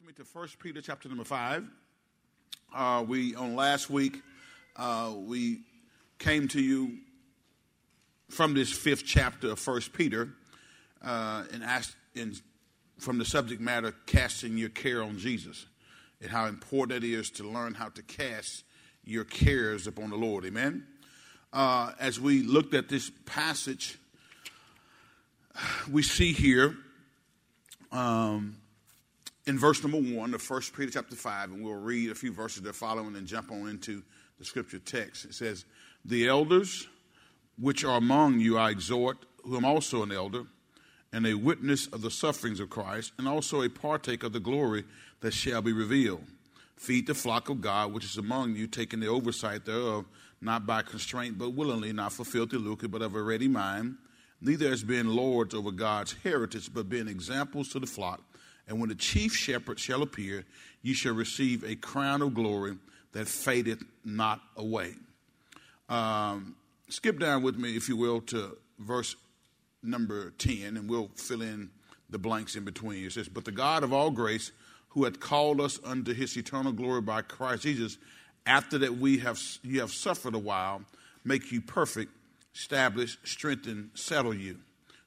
with me to First Peter chapter number 5. Uh, we, on last week, uh, we came to you from this fifth chapter of First Peter uh, and asked in, from the subject matter, casting your care on Jesus, and how important it is to learn how to cast your cares upon the Lord. Amen. Uh, as we looked at this passage, we see here um, in verse number one of First Peter chapter five, and we'll read a few verses that follow and then jump on into the scripture text. It says, "The elders which are among you I exhort, who am also an elder, and a witness of the sufferings of Christ, and also a partaker of the glory that shall be revealed. Feed the flock of God which is among you, taking the oversight thereof, not by constraint, but willingly, not for filthy lucre, but of a ready mind." Neither as being lords over God's heritage, but being examples to the flock. And when the chief shepherd shall appear, you shall receive a crown of glory that fadeth not away. Um, skip down with me, if you will, to verse number 10, and we'll fill in the blanks in between. It says, But the God of all grace, who hath called us unto his eternal glory by Christ Jesus, after that we have you have suffered a while, make you perfect, establish, strengthen, settle you.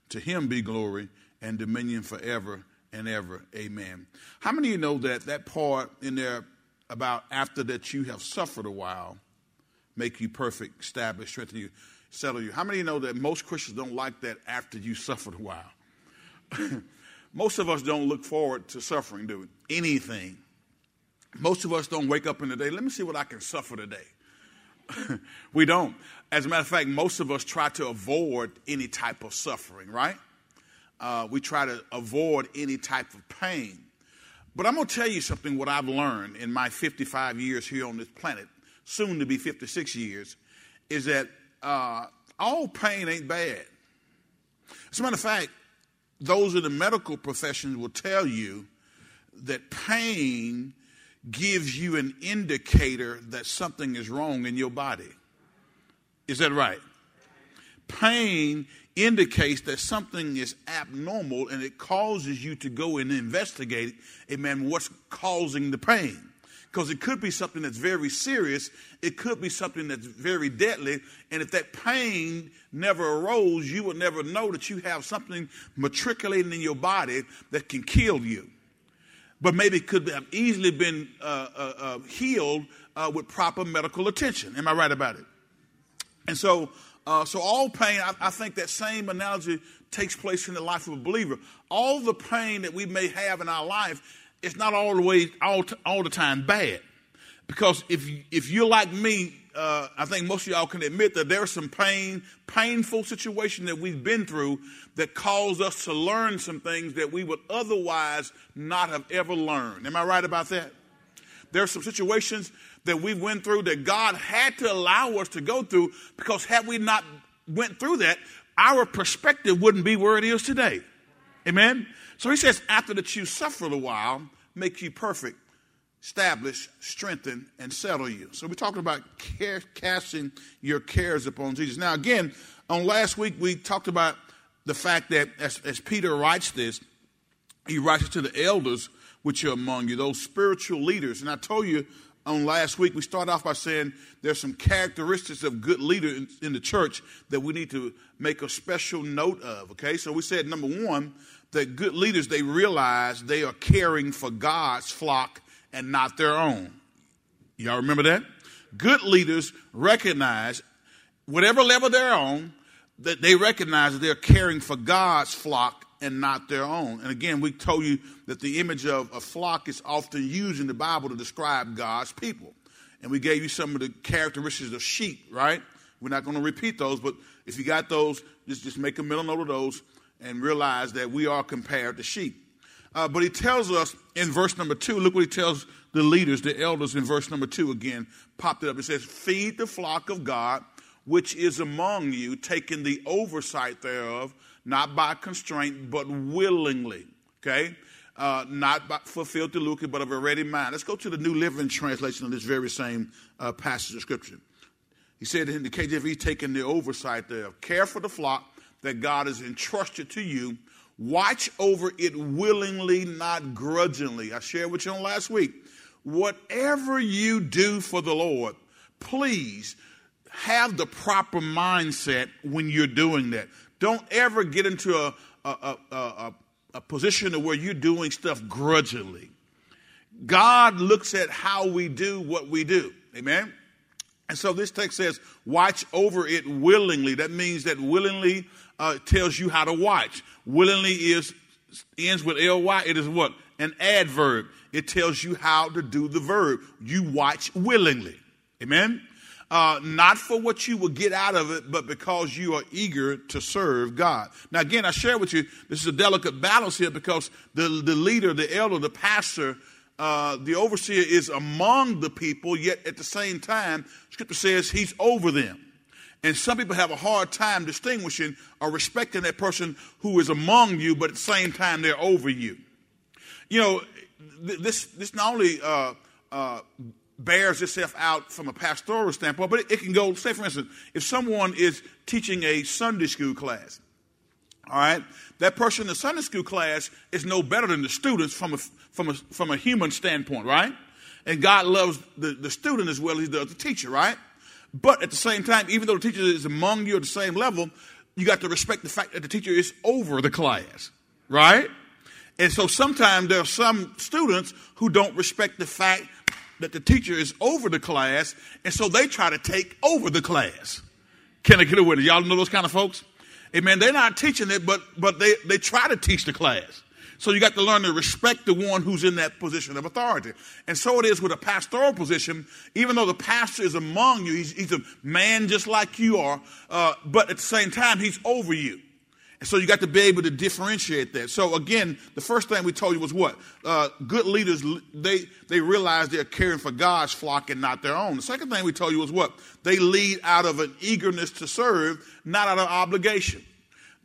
To him be glory and dominion forever and ever. Amen. How many of you know that that part in there about after that you have suffered a while, make you perfect, establish, strengthen you, settle you? How many of you know that most Christians don't like that after you suffered a while? most of us don't look forward to suffering, do we? Anything. Most of us don't wake up in the day, let me see what I can suffer today. we don't. As a matter of fact, most of us try to avoid any type of suffering, right? Uh, we try to avoid any type of pain. But I'm going to tell you something what I've learned in my 55 years here on this planet, soon to be 56 years, is that uh, all pain ain't bad. As a matter of fact, those in the medical profession will tell you that pain gives you an indicator that something is wrong in your body. Is that right? Pain indicates that something is abnormal and it causes you to go and investigate, amen, what's causing the pain. Because it could be something that's very serious, it could be something that's very deadly, and if that pain never arose, you would never know that you have something matriculating in your body that can kill you. But maybe it could have easily been uh, uh, uh, healed uh, with proper medical attention. Am I right about it? And so, uh, so all pain, I, I, think that same analogy takes place in the life of a believer. All the pain that we may have in our life is not all the way, all, all the time bad. Because if, if you're like me, uh, I think most of y'all can admit that there's some pain, painful situation that we've been through that caused us to learn some things that we would otherwise not have ever learned. Am I right about that? There are some situations that we went through that God had to allow us to go through because had we not went through that, our perspective wouldn't be where it is today. Amen? So he says, after that you suffered a while, make you perfect, establish, strengthen, and settle you. So we're talking about care, casting your cares upon Jesus. Now, again, on last week we talked about the fact that as, as Peter writes this, he writes it to the elders which are among you, those spiritual leaders. And I told you on last week, we start off by saying there's some characteristics of good leaders in, in, the church that we need to make a special note of. Okay, so we said number one, that good leaders they realize they are caring for God's flock and not their own. Y'all remember that? Good leaders recognize whatever level they're on, that they recognize that they're caring for God's flock and not their own. And again, we told you that the image of a flock is often used in the Bible to describe God's people. And we gave you some of the characteristics of sheep, right? We're not going to repeat those, but if you got those, just, just make a mental note of those and realize that we are compared to sheep. Uh, but he tells us in verse number two, look what he tells the leaders, the elders in verse number two again, popped it up. It says, Feed the flock of God which is among you, taking the oversight thereof not by constraint, but willingly. Okay? Uh, not by, for filthy lucre, but of a ready mind. Let's go to the New Living Translation of this very same uh, passage of Scripture. He said in the KJV, taking the oversight thereof. Care for the flock that God has entrusted to you, Watch over it willingly, not grudgingly. I shared with you on last week. Whatever you do for the Lord, please have the proper mindset when you're doing that. Don't ever get into a, a, a, a, a position where you're doing stuff grudgingly. God looks at how we do what we do. Amen? And so this text says, watch over it willingly. That means that willingly uh, tells you how to watch. Willingly is ends with ly. It is what? An adverb. It tells you how to do the verb. You watch willingly. Amen? Uh, not for what you will get out of it, but because you are eager to serve God. Now, again, I share with you, this is a delicate balance here because the, the leader, the elder, the pastor, uh, the overseer is among the people, yet at the same time, Scripture says he's over them. And some people have a hard time distinguishing or respecting that person who is among you, but at the same time, they're over you. You know, this, this not only uh, uh, bears itself out from a pastoral standpoint, but it, it, can go, say for instance, if someone is teaching a Sunday school class, all right, that person in the Sunday school class is no better than the students from a, from a, from a human standpoint, right? And God loves the, the student as well as he does the teacher, right? But at the same time, even though the teacher is among you at the same level, you got to respect the fact that the teacher is over the class, right? And so sometimes there are some students who don't respect the fact that the teacher is over the class, and so they try to take over the class. Can I get a witness? Y'all know those kind of folks? Amen. They're not teaching it, but but they, they try to teach the class. So you got to learn to respect the one who's in that position of authority. And so it is with a pastoral position. Even though the pastor is among you, he's, he's a man just like you are, uh, but at the same time, he's over you. And so you got to be able to differentiate that. So again, the first thing we told you was what? Uh, good leaders, they, they realize they're caring for God's flock and not their own. The second thing we told you was what? They lead out of an eagerness to serve, not out of obligation.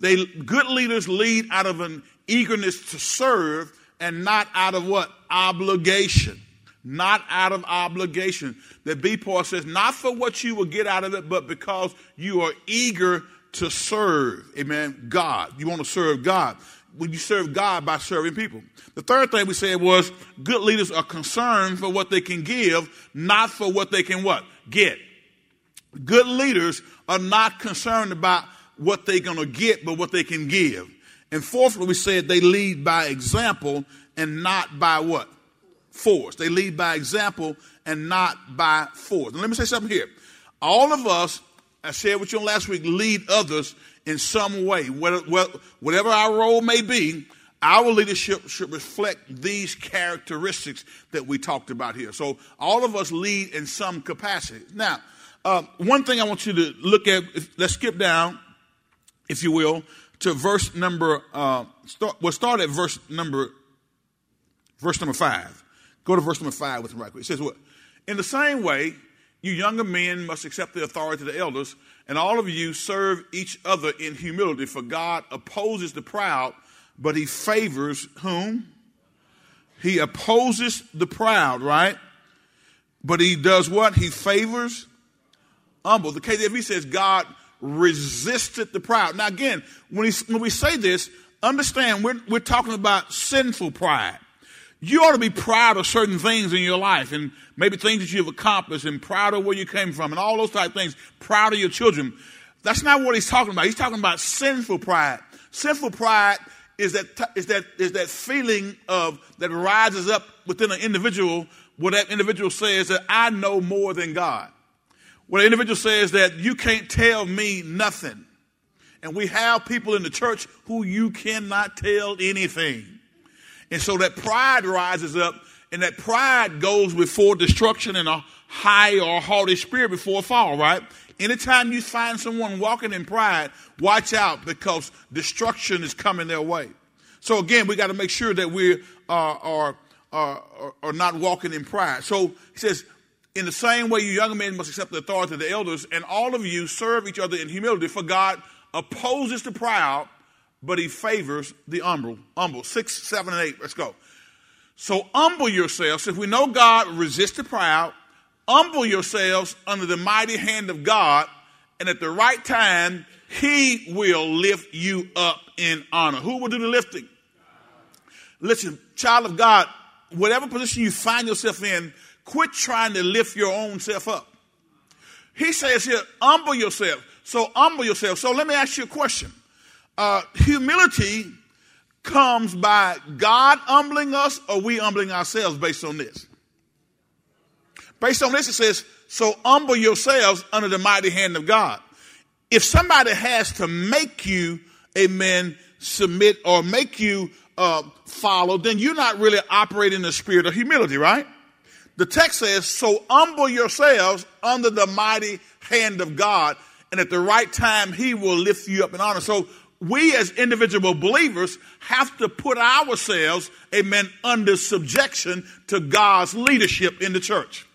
They, good leaders lead out of an eagerness to serve and not out of what? Obligation. Not out of obligation. That B Paul says, not for what you will get out of it, but because you are eager to serve, amen, God. You want to serve God. When you serve God by serving people. The third thing we said was good leaders are concerned for what they can give, not for what they can what? Get. Good leaders are not concerned about what they're going to get, but what they can give. And fourthly, we said they lead by example and not by what? Force. They lead by example and not by force. And let me say something here. All of us I shared with you last week, lead others in some way. Whatever our role may be, our leadership should reflect these characteristics that we talked about here. So all of us lead in some capacity. Now, uh, one thing I want you to look at, let's skip down, if you will, to verse number, uh, start, we'll start at verse number, verse number five. Go to verse number five with me right quick. It says what? In the same way, you younger men must accept the authority of the elders, and all of you serve each other in humility, for God opposes the proud, but he favors whom? He opposes the proud, right? But he does what? He favors humble. The KJV says God resisted the proud. Now, again, when, he, when we say this, understand we're, we're talking about sinful pride you ought to be proud of certain things in your life and maybe things that you've accomplished and proud of where you came from and all those type of things, proud of your children. That's not what he's talking about. He's talking about sinful pride. Sinful pride is that, is that, is that feeling of, that rises up within an individual where that individual says that I know more than God. Where the individual says that you can't tell me nothing. And we have people in the church who you cannot tell anything. And so that pride rises up, and that pride goes before destruction and a high or haughty spirit before a fall, right? Anytime you find someone walking in pride, watch out because destruction is coming their way. So again, we got to make sure that we are, uh, are, are, are not walking in pride. So he says, in the same way, you younger men must accept the authority of the elders, and all of you serve each other in humility, for God opposes the proud, but he favors the humble. Humble. Six, seven, and eight. Let's go. So humble yourselves. If we know God resists the proud, humble yourselves under the mighty hand of God, and at the right time, he will lift you up in honor. Who will do the lifting? Listen, child of God, whatever position you find yourself in, quit trying to lift your own self up. He says here, humble yourself. So humble yourself. So let me ask you a question. Uh, humility comes by God humbling us or we humbling ourselves based on this? Based on this, it says, so humble yourselves under the mighty hand of God. If somebody has to make you, amen, submit or make you uh, follow, then you're not really operating in the spirit of humility, right? The text says, so humble yourselves under the mighty hand of God, and at the right time, he will lift you up in honor. So we as individual believers have to put ourselves, amen, under subjection to God's leadership in the church.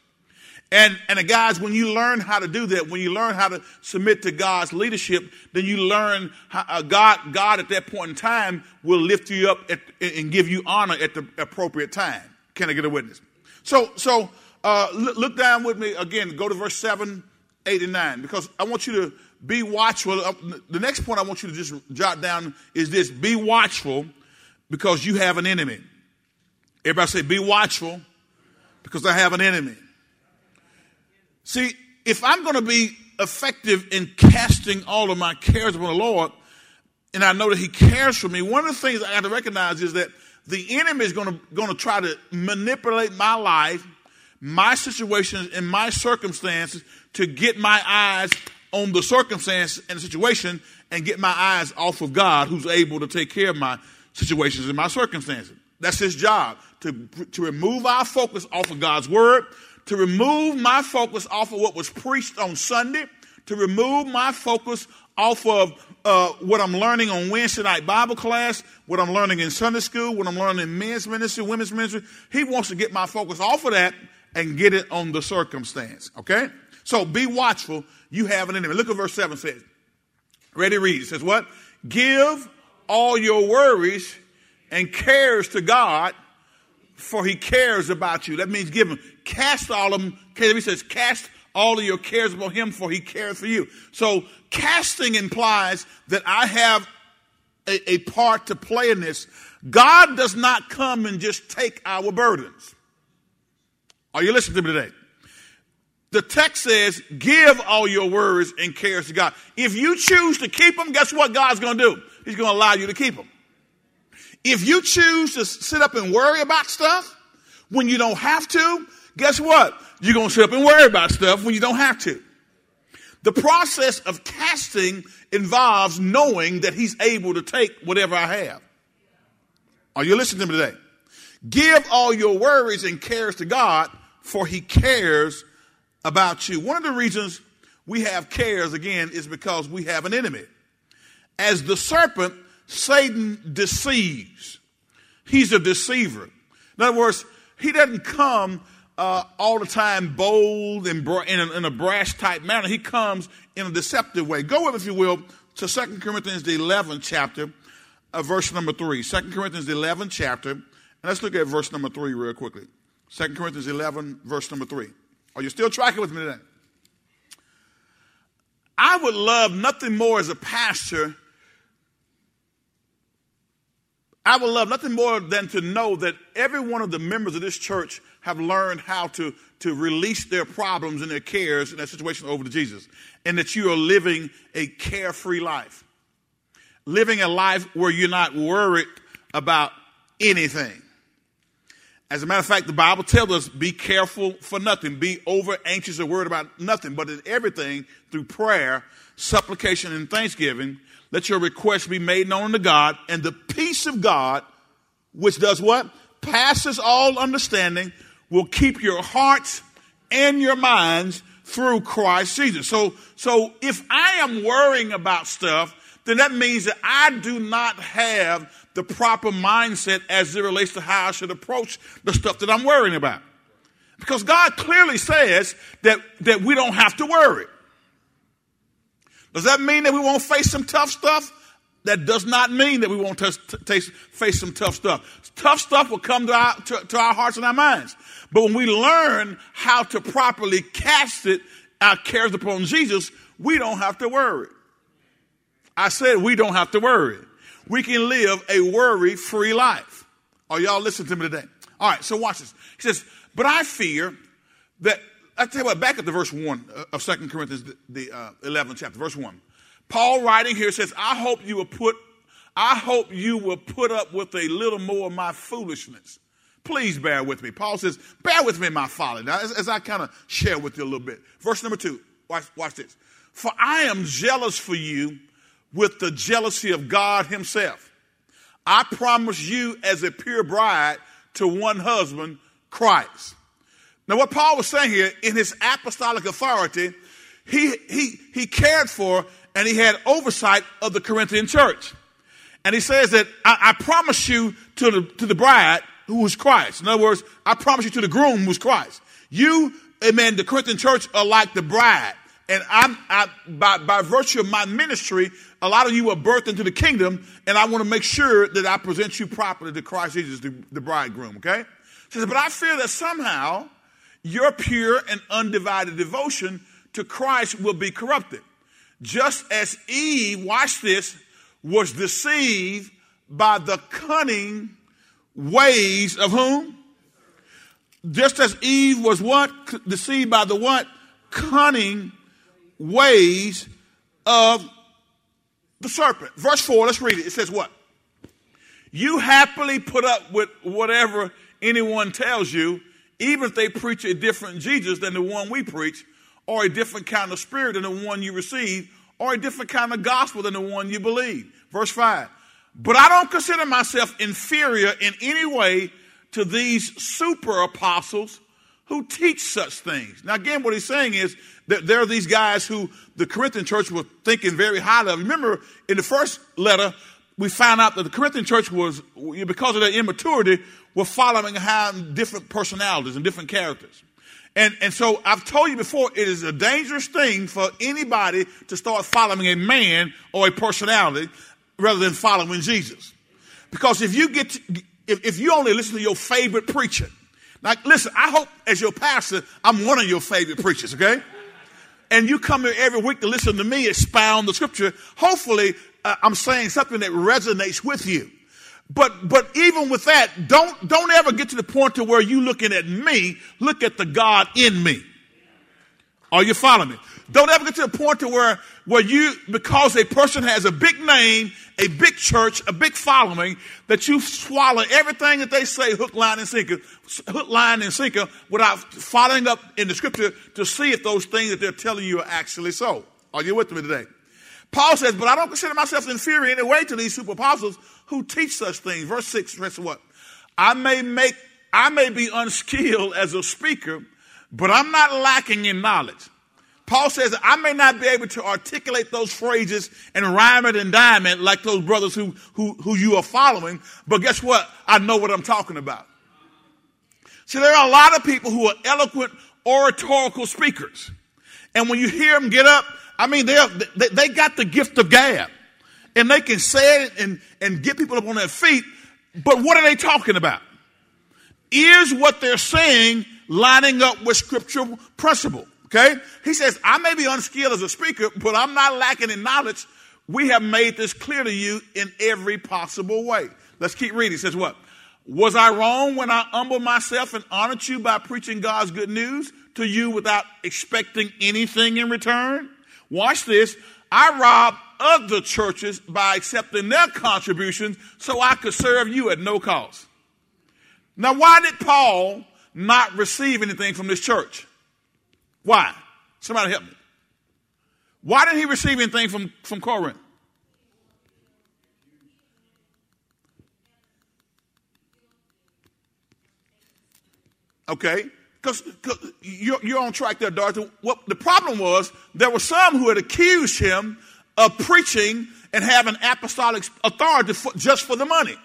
And, and uh, guys, when you learn how to do that, when you learn how to submit to God's leadership, then you learn how uh, God, God at that point in time will lift you up at, and give you honor at the appropriate time. Can I get a witness? So, so uh, look down with me again. Go to verse 7, 8, and 9, because I want you to be watchful. Uh, the next point I want you to just jot down is this be watchful because you have an enemy. Everybody say, be watchful because I have an enemy. See, if I'm going to be effective in casting all of my cares upon the Lord, and I know that He cares for me, one of the things I have to recognize is that the enemy is going to, going to try to manipulate my life, my situations, and my circumstances to get my eyes on the circumstance and the situation and get my eyes off of God who's able to take care of my situations and my circumstances. That's his job to, to remove our focus off of God's word, to remove my focus off of what was preached on Sunday, to remove my focus off of uh, what I'm learning on Wednesday night Bible class, what I'm learning in Sunday school, what I'm learning in men's ministry, women's ministry. He wants to get my focus off of that and get it on the circumstance. Okay? So be watchful. You have an enemy. Look at verse 7 says. Ready to read. It says what? Give all your worries and cares to God, for he cares about you. That means give him. Cast all of them. He says, cast all of your cares upon him, for he cares for you. So casting implies that I have a, a part to play in this. God does not come and just take our burdens. Are you listening to me today? The text says, give all your worries and cares to God. If you choose to keep them, guess what God's going to do? He's going to allow you to keep them. If you choose to sit up and worry about stuff when you don't have to, guess what? You're going to sit up and worry about stuff when you don't have to. The process of casting involves knowing that He's able to take whatever I have. Are you listening to me today? Give all your worries and cares to God, for He cares about you. One of the reasons we have cares, again, is because we have an enemy. As the serpent, Satan deceives. He's a deceiver. In other words, he doesn't come uh, all the time bold and in, a, in a brash type manner. He comes in a deceptive way. Go with, if you will, to 2 Corinthians, the 11th chapter, uh, verse number 3. 2 Corinthians, the 11th chapter. And let's look at verse number 3 real quickly. 2 Corinthians 11, verse number 3. Are you still tracking with me today? I would love nothing more as a pastor. I would love nothing more than to know that every one of the members of this church have learned how to, to release their problems and their cares and their situation over to Jesus. And that you are living a carefree life. Living a life where you're not worried about anything. As a matter of fact, the Bible tells us be careful for nothing, be over anxious or worried about nothing, but in everything through prayer, supplication, and thanksgiving, let your requests be made known to God, and the peace of God, which does what? Passes all understanding, will keep your hearts and your minds through Christ Jesus. So, so if I am worrying about stuff, then that means that I do not have the proper mindset as it relates to how I should approach the stuff that I'm worrying about. Because God clearly says that, that we don't have to worry. Does that mean that we won't face some tough stuff? That does not mean that we won't t- t- face some tough stuff. Tough stuff will come to our, to, to our hearts and our minds. But when we learn how to properly cast it, our cares upon Jesus, we don't have to worry. I said we don't have to worry. We can live a worry free life. Are y'all listening to me today? All right, so watch this. He says, But I fear that, I tell you what, back at the verse 1 of Second Corinthians, the, the uh, 11th chapter, verse 1. Paul writing here says, I hope you will put, I hope you will put up with a little more of my foolishness. Please bear with me. Paul says, bear with me my folly. Now, as, as I kind of share with you a little bit. Verse number two, watch, watch this. For I am jealous for you with the jealousy of God himself. I promise you as a pure bride to one husband, Christ. Now, what Paul was saying here, in his apostolic authority, he, he, he cared for and he had oversight of the Corinthian church. And he says that I, I promise you to the, to the bride who is Christ. In other words, I promise you to the groom who's Christ. You, amen, the Corinthian church are like the bride. And I'm, I, by, by virtue of my ministry, a lot of you were birthed into the kingdom, and I want to make sure that I present you properly to Christ Jesus, the, the bridegroom, okay? Says, but I fear that somehow your pure and undivided devotion to Christ will be corrupted. Just as Eve, watch this, was deceived by the cunning ways of whom? Just as Eve was what? Deceived by the what? Cunning ways of the serpent. Verse 4, let's read it. It says what? You happily put up with whatever anyone tells you, even if they preach a different Jesus than the one we preach, or a different kind of spirit than the one you receive, or a different kind of gospel than the one you believe. Verse 5. But I don't consider myself inferior in any way to these super apostles who teach such things. Now, again, what he's saying is that there are these guys who the Corinthian church was thinking very highly of. Remember, in the first letter, we found out that the Corinthian church was, because of their immaturity, were following behind different personalities and different characters. And, and so I've told you before, it is a dangerous thing for anybody to start following a man or a personality rather than following Jesus. Because if you get, to, if, if you only listen to your favorite preacher, like listen, I hope as your pastor, I'm one of your favorite preachers, okay? And you come here every week to listen to me expound the scripture. Hopefully, uh, I'm saying something that resonates with you. But but even with that, don't don't ever get to the point to where you looking at me, look at the God in me. Are you following me? Don't ever get to the point to where, where you, because a person has a big name, a big church, a big following, that you swallow everything that they say hook, line, and sinker, hook, line, and sinker without following up in the scripture to see if those things that they're telling you are actually so. Are you with me today? Paul says, but I don't consider myself inferior in any way to these super apostles who teach such things. Verse 6 says what? I may make, I may be unskilled as a speaker, but I'm not lacking in knowledge. Paul says, I may not be able to articulate those phrases and rhyme it and dime it like those brothers who, who, who you are following, but guess what? I know what I'm talking about. So there are a lot of people who are eloquent oratorical speakers. And when you hear them get up, I mean, they, they, got the gift of gab. And they can say it and, and get people up on their feet, but what are they talking about? Is what they're saying lining up with scriptural principle? Okay? He says, I may be unskilled as a speaker, but I'm not lacking in knowledge. We have made this clear to you in every possible way. Let's keep reading. He says, What? Was I wrong when I humbled myself and honored you by preaching God's good news to you without expecting anything in return? Watch this. I robbed other churches by accepting their contributions so I could serve you at no cost. Now, why did Paul not receive anything from this church? Why? Somebody help me. Why didn't he receive anything from, from Corinth? Okay, because you're, you're on track there, Dorothy. What the problem was, there were some who had accused him of preaching and having apostolic authority for, just for the money.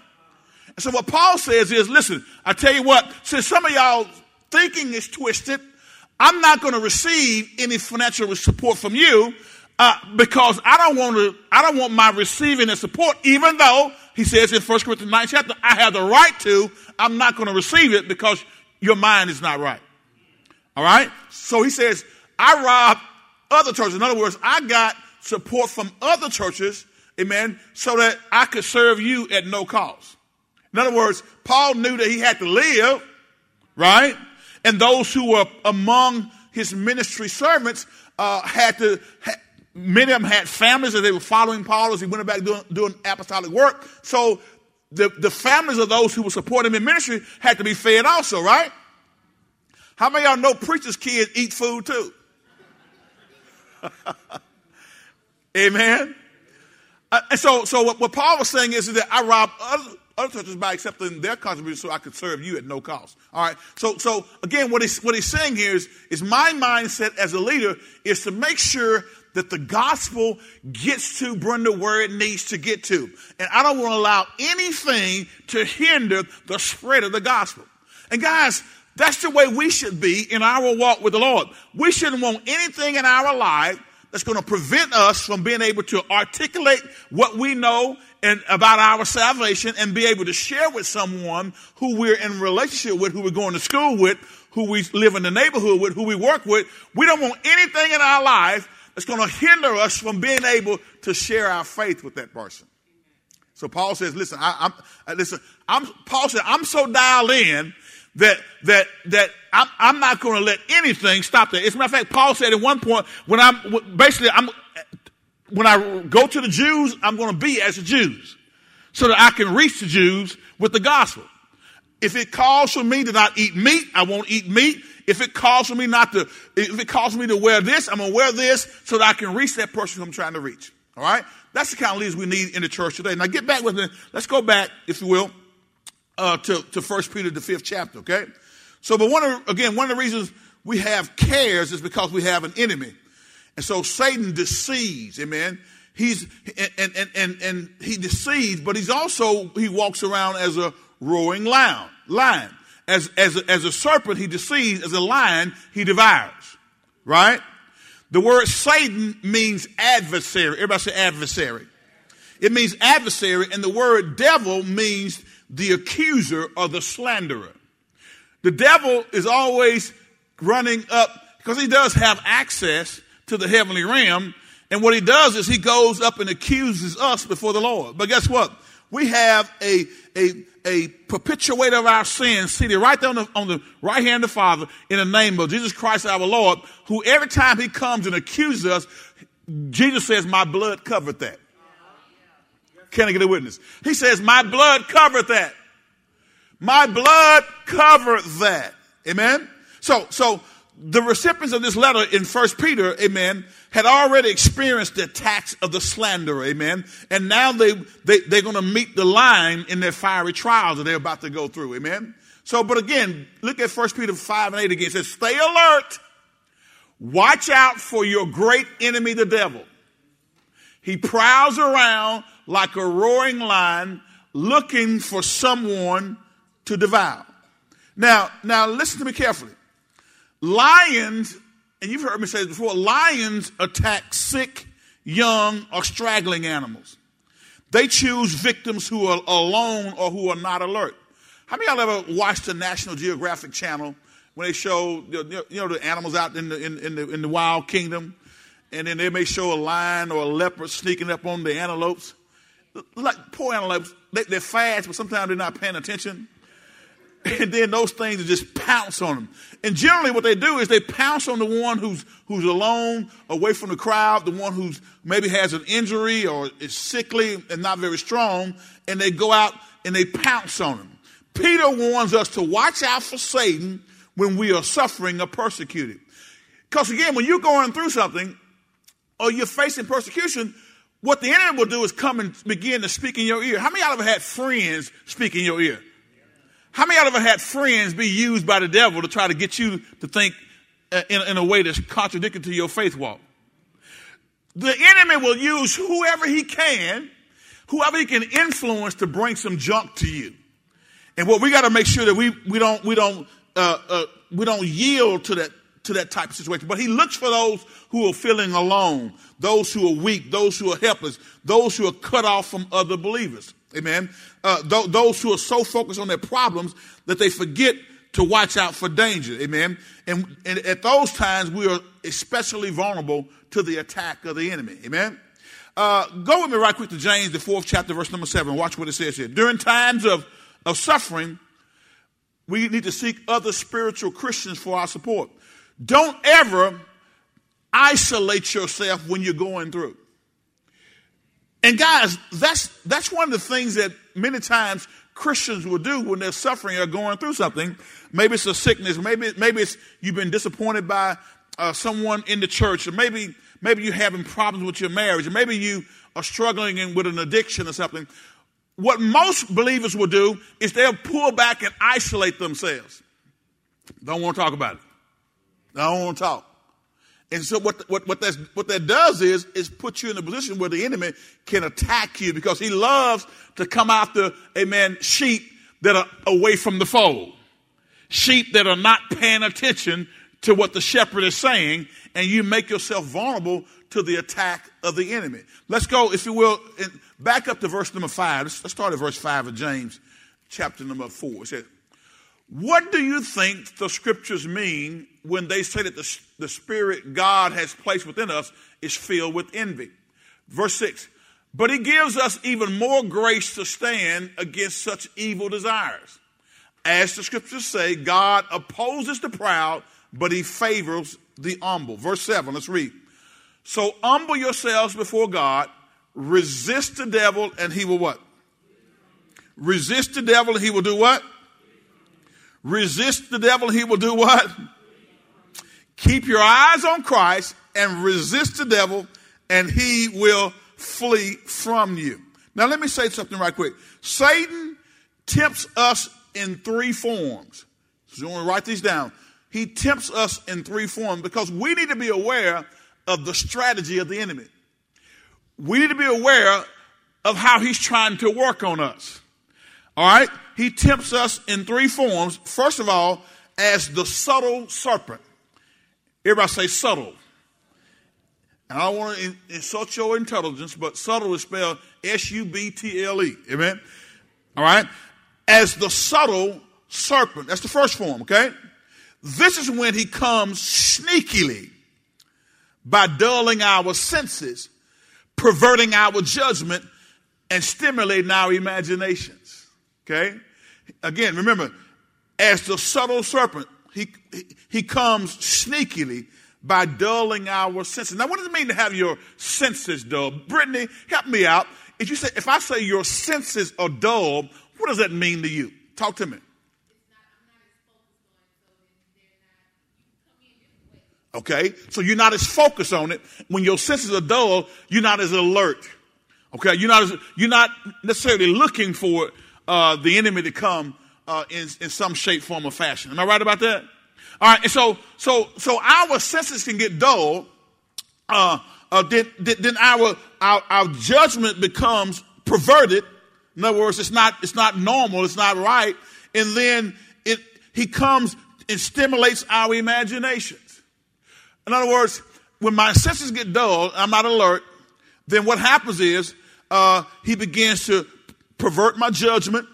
And so what Paul says is, listen, I tell you what, since some of y'all thinking is twisted, I'm not going to receive any financial support from you uh, because I don't want to. I don't want my receiving the support, even though he says in 1 Corinthians 9 chapter, I have the right to. I'm not going to receive it because your mind is not right. All right. So he says, I robbed other churches. In other words, I got support from other churches amen, so that I could serve you at no cost. In other words, Paul knew that he had to live, right? And those who were among his ministry servants uh, had to, ha- many of them had families as they were following Paul as he went back doing, doing apostolic work. So the, the families of those who were supporting him in ministry had to be fed also, right? How many y'all know preachers' kids eat food too? Amen. Uh, and so, so what, what, Paul was saying is, is that I rob other, other churches by accepting their contribution so I could serve you at no cost. All right. So, so again, what he's, what he's saying here is, is my mindset as a leader is to make sure that the gospel gets to Brenda where it needs to get to. And I don't want to allow anything to hinder the spread of the gospel. And guys, that's the way we should be in our walk with the Lord. We shouldn't want anything in our life that's going to prevent us from being able to articulate what we know and about our salvation and be able to share with someone who we're in relationship with, who we're going to school with, who we live in the neighborhood with, who we work with. We don't want anything in our life that's going to hinder us from being able to share our faith with that person. So Paul says, listen, I, am listen, I'm, Paul said, I'm so dialed in that that that I'm, I'm not going to let anything stop that. As a matter of fact, Paul said at one point when I'm basically I'm when I go to the Jews, I'm going to be as the Jews, so that I can reach the Jews with the gospel. If it calls for me to not eat meat, I won't eat meat. If it calls for me not to, if it calls for me to wear this, I'm gonna wear this so that I can reach that person who I'm trying to reach. All right, that's the kind of leaders we need in the church today. Now get back with me. Let's go back, if you will, uh, to, to 1 Peter, the fifth chapter, okay? So, but one of, again, one of the reasons we have cares is because we have an enemy. And so Satan deceives, amen. He's, and, and, and, and he deceives, but he's also, he walks around as a roaring lion, lion. As, as, a, as a serpent, he deceives. As a lion, he devours, right? The word Satan means adversary. Everybody say adversary. It means adversary, and the word devil means the accuser or the slanderer. The devil is always running up because he does have access to the heavenly realm. And what he does is he goes up and accuses us before the Lord. But guess what? We have a, a, a perpetuator of our sins seated right there on the, on the right hand of the Father in the name of Jesus Christ our Lord, who every time he comes and accuses us, Jesus says, my blood covered that. Can I get a witness? He says, My blood covered that. My blood covered that. Amen. So, so the recipients of this letter in First Peter, amen, had already experienced the attacks of the slanderer, amen. And now they, they, they're going to meet the line in their fiery trials that they're about to go through, amen. So, but again, look at First Peter 5 and 8 again. It says, stay alert. Watch out for your great enemy, the devil. He prowls around like a roaring lion looking for someone to devour. Now, now listen to me carefully. Lions, and you've heard me say this before, lions attack sick, young, or straggling animals. They choose victims who are alone or who are not alert. How many of y'all ever watched the National Geographic Channel when they show you know the animals out in the in, in the in the wild kingdom, and then they may show a lion or a leopard sneaking up on the antelopes? Like poor antelopes, they, they're fast, but sometimes they're not paying attention. And then those things just pounce on them. And generally what they do is they pounce on the one who's, who's alone, away from the crowd, the one who's maybe has an injury or is sickly and not very strong, and they go out and they pounce on them. Peter warns us to watch out for Satan when we are suffering or persecuted. Because again, when you're going through something or you're facing persecution, what the enemy will do is come and begin to speak in your ear. How many of y'all ever had friends speak in your ear? How many of y'all ever had friends be used by the devil to try to get you to think uh, in, in a way that's contradictory to your faith walk? The enemy will use whoever he can, whoever he can influence to bring some junk to you. And what we got to make sure that we, we don't, we don't, uh, uh, we don't yield to that to that type of situation. But he looks for those who are feeling alone, those who are weak, those who are helpless, those who are cut off from other believers. Amen. Uh, th- those who are so focused on their problems that they forget to watch out for danger. Amen. And, and at those times, we are especially vulnerable to the attack of the enemy. Amen. Uh, go with me right quick to James, the fourth chapter, verse number seven. Watch what it says here. During times of, of suffering, we need to seek other spiritual Christians for our support. Don't ever isolate yourself when you're going through. And guys, that's that's one of the things that many times Christians will do when they're suffering or going through something. Maybe it's a sickness, maybe maybe it's you've been disappointed by uh, someone in the church, or maybe maybe you're having problems with your marriage, or maybe you are struggling with an addiction or something. What most believers will do is they'll pull back and isolate themselves. Don't want to talk about it. I don't want to talk. And so what, what, what, that's, what that does is, is put you in a position where the enemy can attack you because he loves to come after, amen, sheep that are away from the fold. Sheep that are not paying attention to what the shepherd is saying, and you make yourself vulnerable to the attack of the enemy. Let's go, if you will, back up to verse number five. Let's, let's start at verse five of James, chapter number four. It says, What do you think the scriptures mean when they say that the, the spirit God has placed within us is filled with envy? Verse six, but he gives us even more grace to stand against such evil desires. As the scriptures say, God opposes the proud, but he favors the humble. Verse 7, let's read. So humble yourselves before God, resist the devil, and he will what? Resist the devil, and he will do what? Resist the devil, he will do what? Keep your eyes on Christ and resist the devil, and he will flee from you. Now, let me say something right quick. Satan tempts us in three forms. So you want to write these down. He tempts us in three forms because we need to be aware of the strategy of the enemy. We need to be aware of how he's trying to work on us. All right? He tempts us in three forms. First of all, as the subtle serpent. Everybody say subtle. And I don't want to insult your intelligence, but subtle is spelled S U B T L E. Amen? All right? as the subtle serpent. That's the first form, okay? This is when he comes sneakily by dulling our senses, perverting our judgment, and stimulating our imaginations. Okay? Again, remember, as the subtle serpent, he, he comes sneakily by dulling our senses. Now, what does it mean to have your senses dull? Brittany, help me out. If you say, if I say your senses are dull, what does that mean to you? Talk to me. Okay, so you're not as focused on it. When your senses are dull, you're not as alert. Okay, you're not as, you're not necessarily looking for uh, the enemy to come uh, in in some shape, form, or fashion. Am I right about that? All right, and so so so our senses can get dull. Uh, uh, then, then our, our our judgment becomes perverted in other words, it's not, it's not normal, it's not right. And then it, he comes and stimulates our imaginations. In other words, when my senses get dull, I'm not alert, then what happens is uh, he begins to pervert my judgment,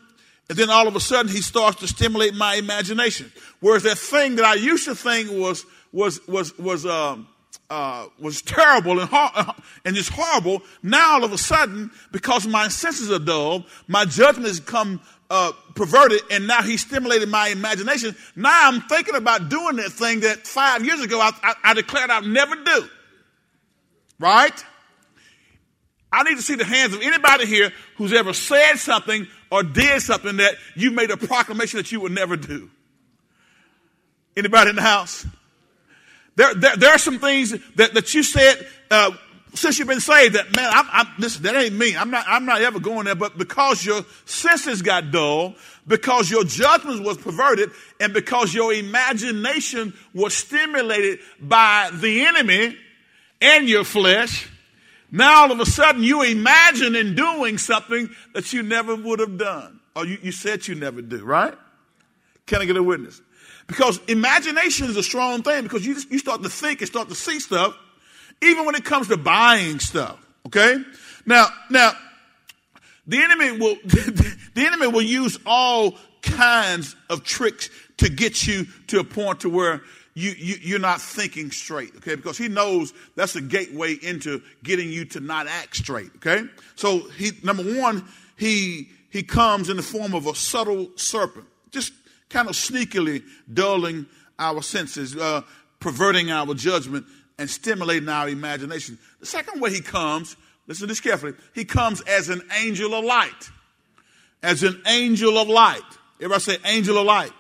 and then all of a sudden he starts to stimulate my imagination. Whereas that thing that I used to think was was was was um, uh, was terrible and, hor- and just horrible. Now all of a sudden, because my senses are dull, my judgment has come uh, perverted, and now he stimulated my imagination. Now I'm thinking about doing that thing that five years ago I, I, I declared I'd never do. Right? I need to see the hands of anybody here who's ever said something or did something that you made a proclamation that you would never do. Anybody in the house? There, there, there are some things that, that you said uh, since you've been saved that, man, I'm, I'm, this, that ain't me. I'm not, I'm not ever going there. But because your senses got dull, because your judgment was perverted, and because your imagination was stimulated by the enemy and your flesh, now all of a sudden you imagine in doing something that you never would have done. Or you, you said you never do, right? Can I get a witness? Because imagination is a strong thing because you, you start to think and start to see stuff, even when it comes to buying stuff. Okay? Now, now, the enemy will, the enemy will use all kinds of tricks to get you to a point to where you, you, you're not thinking straight, okay? Because he knows that's a gateway into getting you to not act straight, okay? So he, number one, he, he comes in the form of a subtle serpent, just kind of sneakily dulling our senses, uh, perverting our judgment, and stimulating our imagination. The second way he comes, listen to this carefully, he comes as an angel of light. As an angel of light. Everybody say angel of light.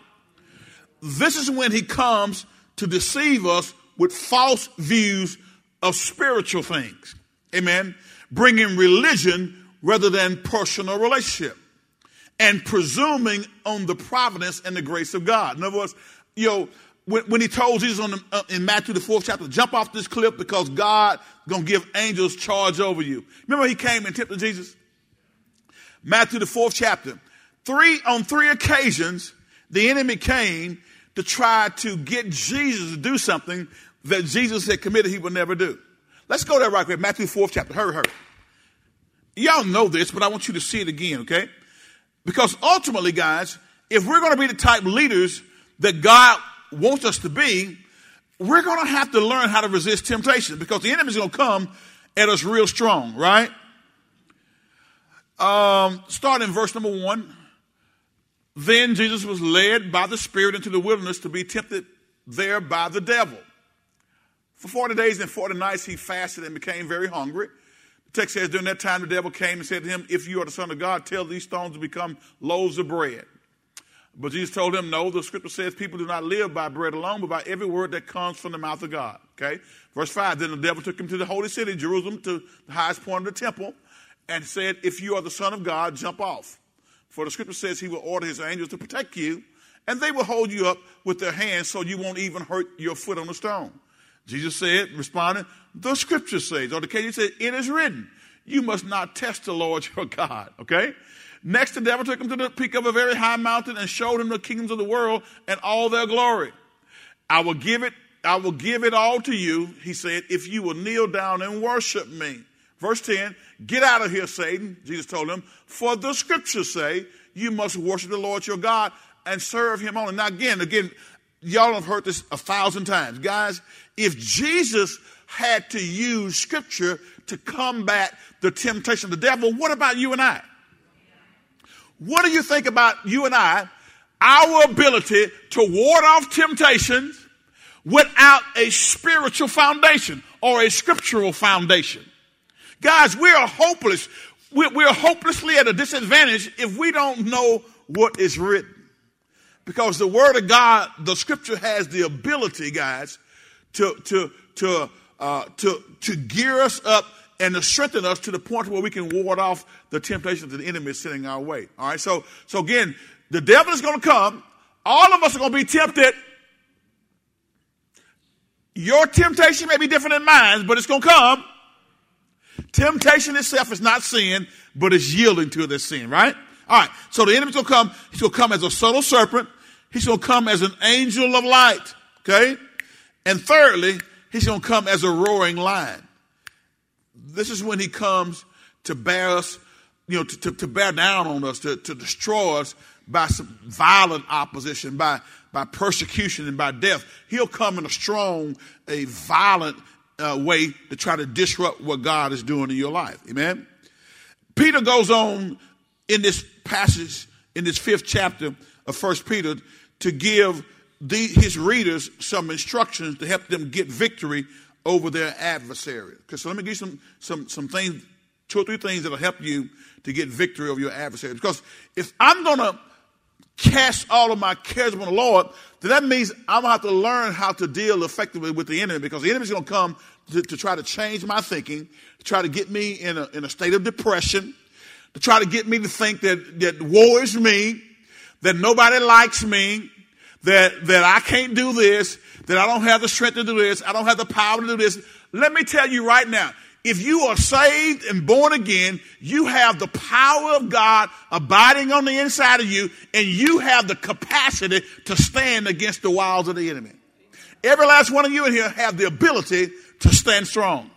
This is when he comes to deceive us with false views of spiritual things. Amen. Bringing religion rather than personal relationship and presuming on the providence and the grace of God. In other words, you know, when, when he told Jesus on the, uh, in Matthew the fourth chapter, jump off this cliff because God gonna give angels charge over you. Remember he came and tempted Jesus? Matthew the fourth chapter. Three on three occasions, the enemy came to try to get Jesus to do something that Jesus had committed he would never do. Let's go there right quick. Matthew 4th chapter. Hurry, hurry. Y'all know this, but I want you to see it again, okay? Because ultimately, guys, if we're going to be the type leaders that God wants us to be, we're going to have to learn how to resist temptation because the enemy's going to come at us real strong, right? Um, start in verse number one. Then Jesus was led by the Spirit into the wilderness to be tempted there by the devil. For 40 days and 40 nights he fasted and became very hungry. The text says, During that time the devil came and said to him, If you are the Son of God, tell these stones to become loaves of bread. But Jesus told him, No, the scripture says people do not live by bread alone, but by every word that comes from the mouth of God. Okay? Verse 5 Then the devil took him to the holy city, Jerusalem, to the highest point of the temple, and said, If you are the Son of God, jump off. For the scripture says he will order his angels to protect you, and they will hold you up with their hands so you won't even hurt your foot on the stone. Jesus said, responding, the scripture says, or the case said, it is written, you must not test the Lord your God. Okay? Next, the devil took him to the peak of a very high mountain and showed him the kingdoms of the world and all their glory. I will give it, I will give it all to you, he said, if you will kneel down and worship me. Verse 10, get out of here, Satan, Jesus told him, for the scriptures say you must worship the Lord your God and serve him only. Now again, again, y'all have heard this a thousand times. Guys, if Jesus had to use scripture to combat the temptation of the devil, what about you and I? What do you think about you and I, our ability to ward off temptations without a spiritual foundation or a scriptural foundation? Guys, we are hopeless. We're hopelessly at a disadvantage if we don't know what is written. Because the Word of God, the Scripture has the ability, guys, to, to, to, uh, to, to gear us up and to strengthen us to the point where we can ward off the temptations that the enemy sending our way. All right. So, so again, the devil is going to come. All of us are going to be tempted. Your temptation may be different than mine, but it's going to come. Temptation itself is not sin, but it's yielding to this sin, right? All right. So the enemy's gonna come. He's gonna come as a subtle serpent. He's gonna come as an angel of light. Okay. And thirdly, he's gonna come as a roaring lion. This is when he comes to bear us, you know, to, to, to bear down on us, to, to destroy us by some violent opposition, by, by persecution and by death. He'll come in a strong, a violent uh, way to try to disrupt what God is doing in your life. Amen. Peter goes on in this passage, in this fifth chapter of First Peter, to give the, his readers some instructions to help them get victory over their adversary. Okay, so let me give you some some some things, two or three things that'll help you to get victory over your adversary. Because if I'm gonna cast all of my cares upon the Lord, then that means I'm gonna have to learn how to deal effectively with the enemy because the enemy's gonna come to, to try to change my thinking, to try to get me in a, in a state of depression, to try to get me to think that, that war is me, that nobody likes me, that, that I can't do this, that I don't have the strength to do this, I don't have the power to do this. Let me tell you right now, if you are saved and born again, you have the power of God abiding on the inside of you, and you have the capacity to stand against the wiles of the enemy. Every last one of you in here have the ability to stand strong.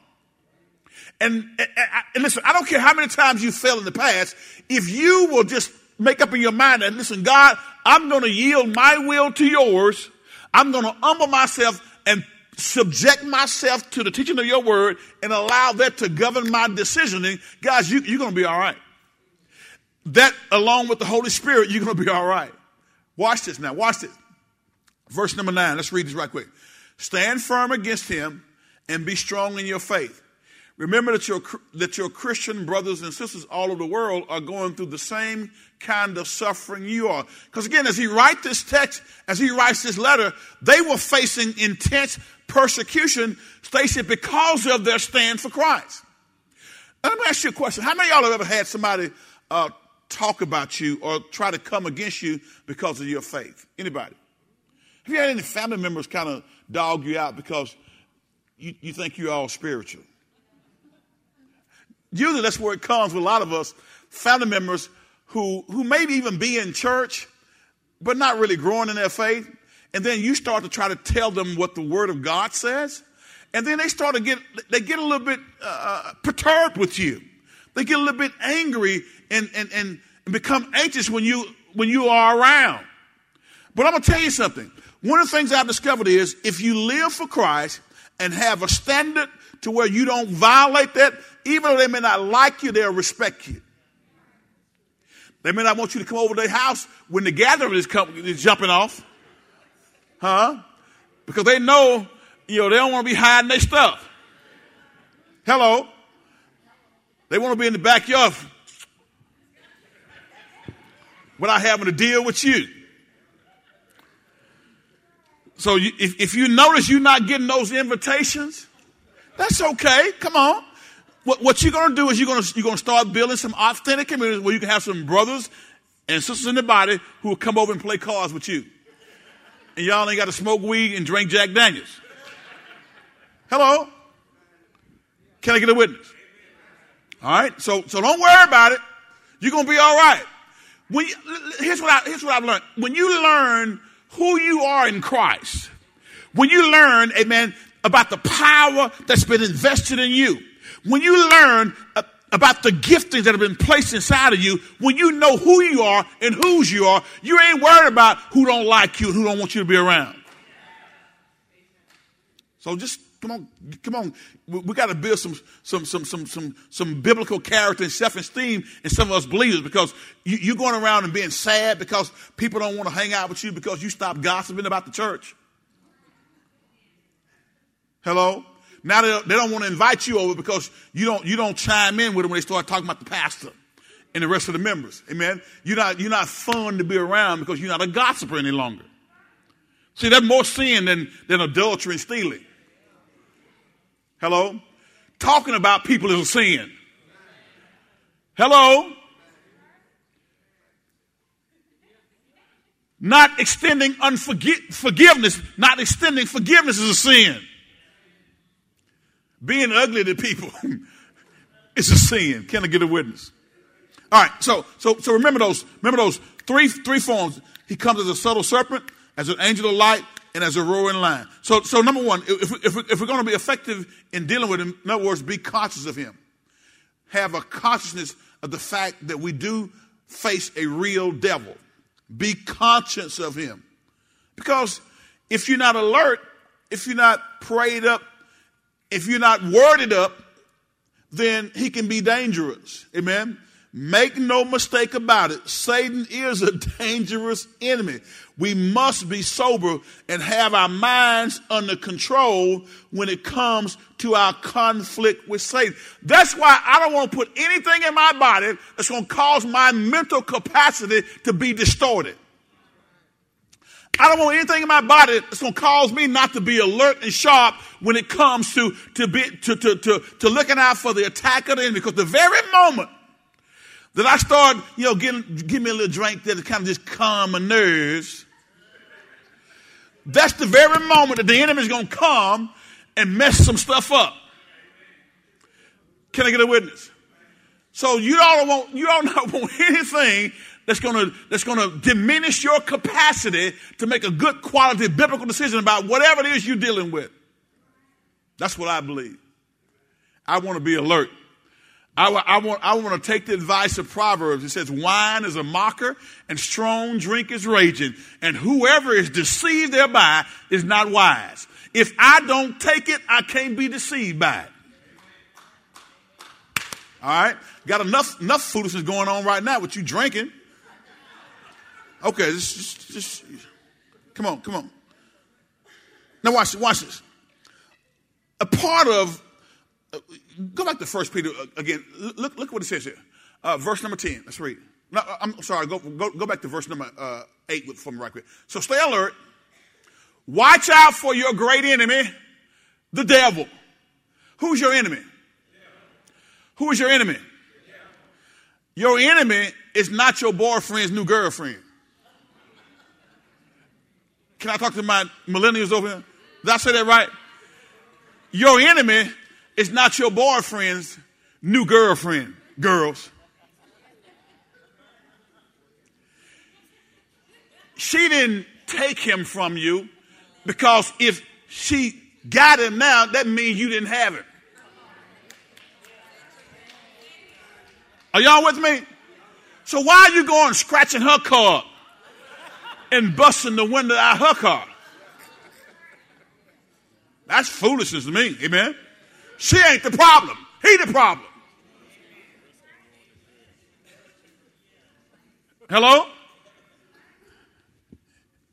And, and, and, listen, I don't care how many times you fell in the past, if you will just make up in your mind and listen, God, I'm going to yield my will to yours. I'm going to humble myself and subject myself to the teaching of your word and allow that to govern my decisioning, guys, you, you're going to be all right. That, along with the Holy Spirit, you're going to be all right. Watch this now. Watch this. Verse number nine. Let's read this right quick. Stand firm against him and be strong in your faith. Remember that your, that your Christian brothers and sisters all over the world are going through the same kind of suffering you are. Because again, as he writes this text, as he writes this letter, they were facing intense persecution, Stacy, because of their stand for Christ. Let me ask you a question. How many of y'all have ever had somebody uh, talk about you or try to come against you because of your faith? Anybody? Have you had any family members kind of dog you out because you, you think you're all spiritual? Usually that's where it comes with a lot of us, family members who, who maybe even be in church, but not really growing in their faith. And then you start to try to tell them what the Word of God says. And then they start to get, they get a little bit uh, uh, perturbed with you. They get a little bit angry and, and, and become anxious when you, when you are around. But I'm going to tell you something. One of the things I've discovered is if you live for Christ and have a standard to where you don't violate that, even though they may not like you, they'll respect you. They may not want you to come over to their house when the gathering is, come, is jumping off. Huh? Because they know, you know, they don't want to be hiding their stuff. Hello? They want to be in the backyard without having to deal with you. So you, if, if you notice you're not getting those invitations, that's okay. Come on. What, what you're going to do is you're going to, you're going to start building some authentic communities where you can have some brothers and sisters in the body who will come over and play cards with you. And y'all ain't got to smoke weed and drink Jack Daniels. Hello? Can I get a witness? All right. So, so don't worry about it. You're going to be all right. When you, here's what I, here's what I've learned. When you learn who you are in Christ, when you learn, amen, about the power that's been invested in you, when you learn about the giftings that have been placed inside of you, when you know who you are and whose you are, you ain't worried about who don't like you and who don't want you to be around. So just come on, come on. We, we got to build some, some, some, some, some, some biblical character and self-esteem in some of us believers because you, you're going around and being sad because people don't want to hang out with you because you stop gossiping about the church. Hello? Now they, they don't want to invite you over because you don't, you don't chime in with them when they start talking about the pastor and the rest of the members. Amen. You're not, you're not fun to be around because you're not a gossiper any longer. See, that's more sin than, than adultery and stealing. Hello? Talking about people is a sin. Hello? Not extending unforgi- forgiveness, not extending forgiveness is a sin. Being ugly to people is a sin. Can I get a witness? All right, so so so remember those remember those three three forms. He comes as a subtle serpent, as an angel of light, and as a roaring lion. So so number one, if if, if we're going to be effective in dealing with him, in other words, be conscious of him. Have a consciousness of the fact that we do face a real devil. Be conscious of him, because if you're not alert, if you're not prayed up if you're not worded up, then he can be dangerous. Amen. Make no mistake about it. Satan is a dangerous enemy. We must be sober and have our minds under control when it comes to our conflict with Satan. That's why I don't want to put anything in my body that's going to cause my mental capacity to be distorted. I don't want anything in my body that's going to cause me not to be alert and sharp when it comes to, to, be, to, to, to, to looking out for the attack of the enemy. Because the very moment that I start, you know, getting, give me a little drink that kind of just calm my nerves, that's the very moment that the enemy is going to come and mess some stuff up. Can I get a witness? So you don't want, you don't want anything that's to that's going to diminish your capacity to make a good quality biblical decision about whatever it is you're dealing with. That's what I believe. I want to be alert. I, I, want, I want to take the advice of Proverbs. It says, wine is a mocker and strong drink is raging, and whoever is deceived thereby is not wise. If I don't take it, I can't be deceived by it. All right? Got enough, enough foolishness going on right now with you drinking. Okay, just, just, just come on, come on. Now watch, watch this. A part of Go back to First Peter uh, again. Look, look what it says here. Uh, verse number 10. Let's read. No, uh, I'm sorry. Go, go, go back to verse number uh, 8 for me right quick. So stay alert. Watch out for your great enemy, the devil. Who's your enemy? Who is your enemy? Your enemy is not your boyfriend's new girlfriend. Can I talk to my millennials over here? Did I say that right? Your enemy it's not your boyfriend's new girlfriend, girls. She didn't take him from you because if she got him now, that means you didn't have him. Are y'all with me? So why are you going scratching her car and busting the window out her car? That's foolishness to me. Amen. She ain't the problem. He the problem. Hello?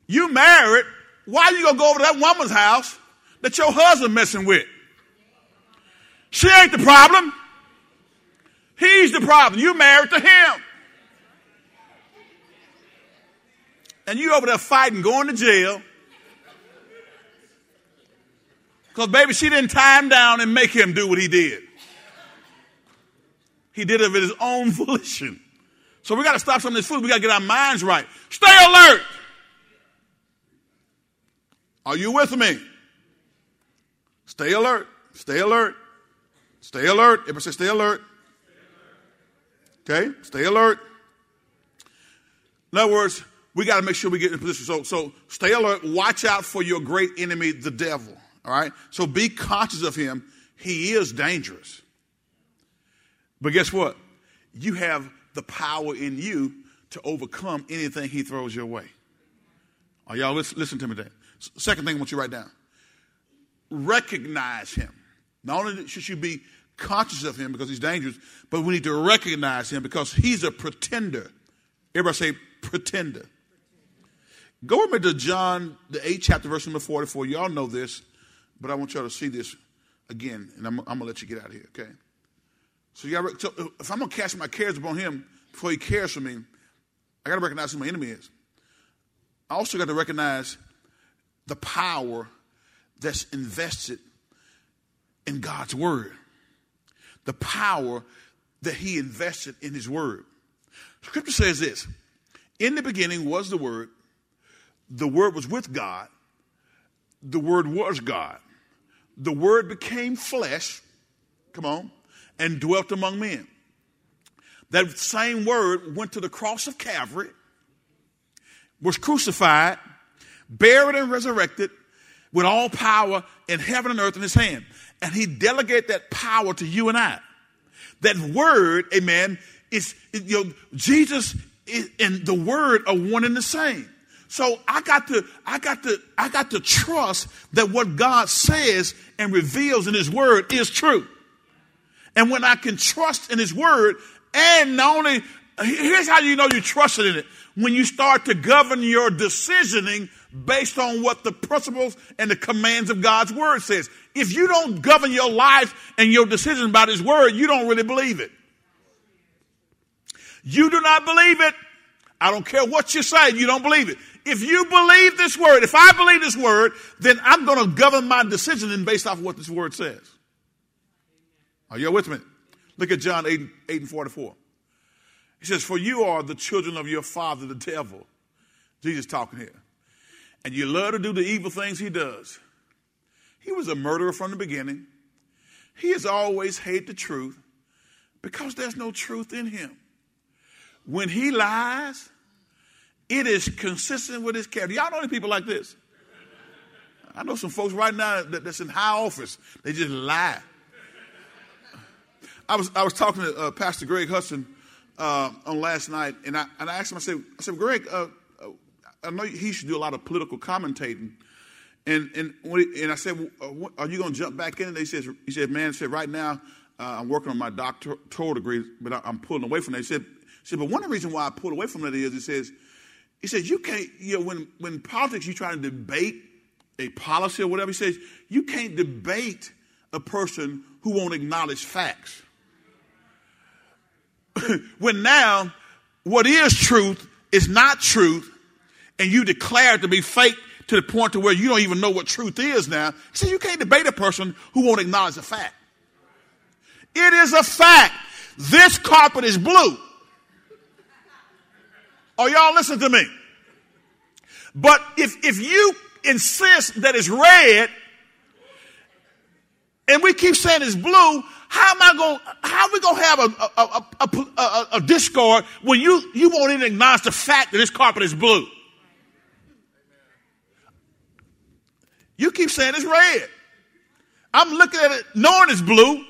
You married. Why you gonna go over to that woman's house that your husband messing with? She ain't the problem. He's the problem. You married to him. And you over there fighting, going to jail Because, baby, she didn't tie him down and make him do what he did. He did it of his own volition. So we got to stop some of this food. We got to get our minds right. Stay alert. Are you with me? Stay alert. Stay alert. Stay alert. Everybody say stay alert. Okay? Stay alert. In other words, we got to make sure we get in position. So, so stay alert. Watch out for your great enemy, the devil. All right? So be conscious of him. He is dangerous. But guess what? You have the power in you to overcome anything he throws your way. Are y'all listen, listen to me today? Second thing I want you to write down. Recognize him. Not only should you be conscious of him because he's dangerous, but we need to recognize him because he's a pretender. Everybody say pretender. Go with me to John, the 8th chapter, verse number 44. Y'all know this. But I want y'all to see this again, and I'm, I'm going to let you get out of here, okay? So, gotta, so uh, if I'm going to cast my cares upon him before he cares for me, I got to recognize who my enemy is. I also got to recognize the power that's invested in God's word, the power that he invested in his word. Scripture says this In the beginning was the word, the word was with God, the word was God the word became flesh, come on, and dwelt among men. That same word went to the cross of Calvary, was crucified, buried, and resurrected with all power in heaven and earth in his hand. And he delegated that power to you and I. That word, amen, is, you know, Jesus and the word are one and the same. So I got to, I got to, I got to trust that what God says and reveals in His Word is true. And when I can trust in His Word, and not only, here's how you know you trusted in it. When you start to govern your decisioning based on what the principles and the commands of God's Word says. If you don't govern your life and your decisions by His Word, you don't really believe it. You do not believe it. I don't care what you say, you don't believe it. If you believe this word, if I believe this word, then I'm going to govern my decision based off of what this word says. Are you with me? Look at John 8, 8 and 44. He says, For you are the children of your father, the devil. Jesus talking here. And you love to do the evil things he does. He was a murderer from the beginning. He has always hated the truth because there's no truth in him. When he lies, it is consistent with his character. Y'all know any people like this? I know some folks right now that, that's in high office. They just lie. I was I was talking to uh, Pastor Greg Hudson uh, on last night, and I and I asked him. I said, I said, Greg, uh, uh I know he should do a lot of political commentating, and and he, and I said, well, uh, are you going to jump back in? And he says, he said, man, said right now uh, I'm working on my doctoral degree, but I, am pulling away from that. He said, he said, but one of the reasons why I pulled away from that is, he says, he says you can't, you know, when when politics you try to debate a policy or whatever, he says you can't debate a person who won't acknowledge facts. when now what is truth is not truth, and you declare it to be fake to the point to where you don't even know what truth is now. So you can't debate a person who won't acknowledge a fact. It is a fact. This carpet is blue. Are y'all listening to me? But if, if you insist that it's red, and we keep saying it's blue, how am I going? How we to have a a, a, a, a, discord when you you won't even acknowledge the fact that this carpet is blue? You keep saying it's red. I'm looking at it knowing it's blue.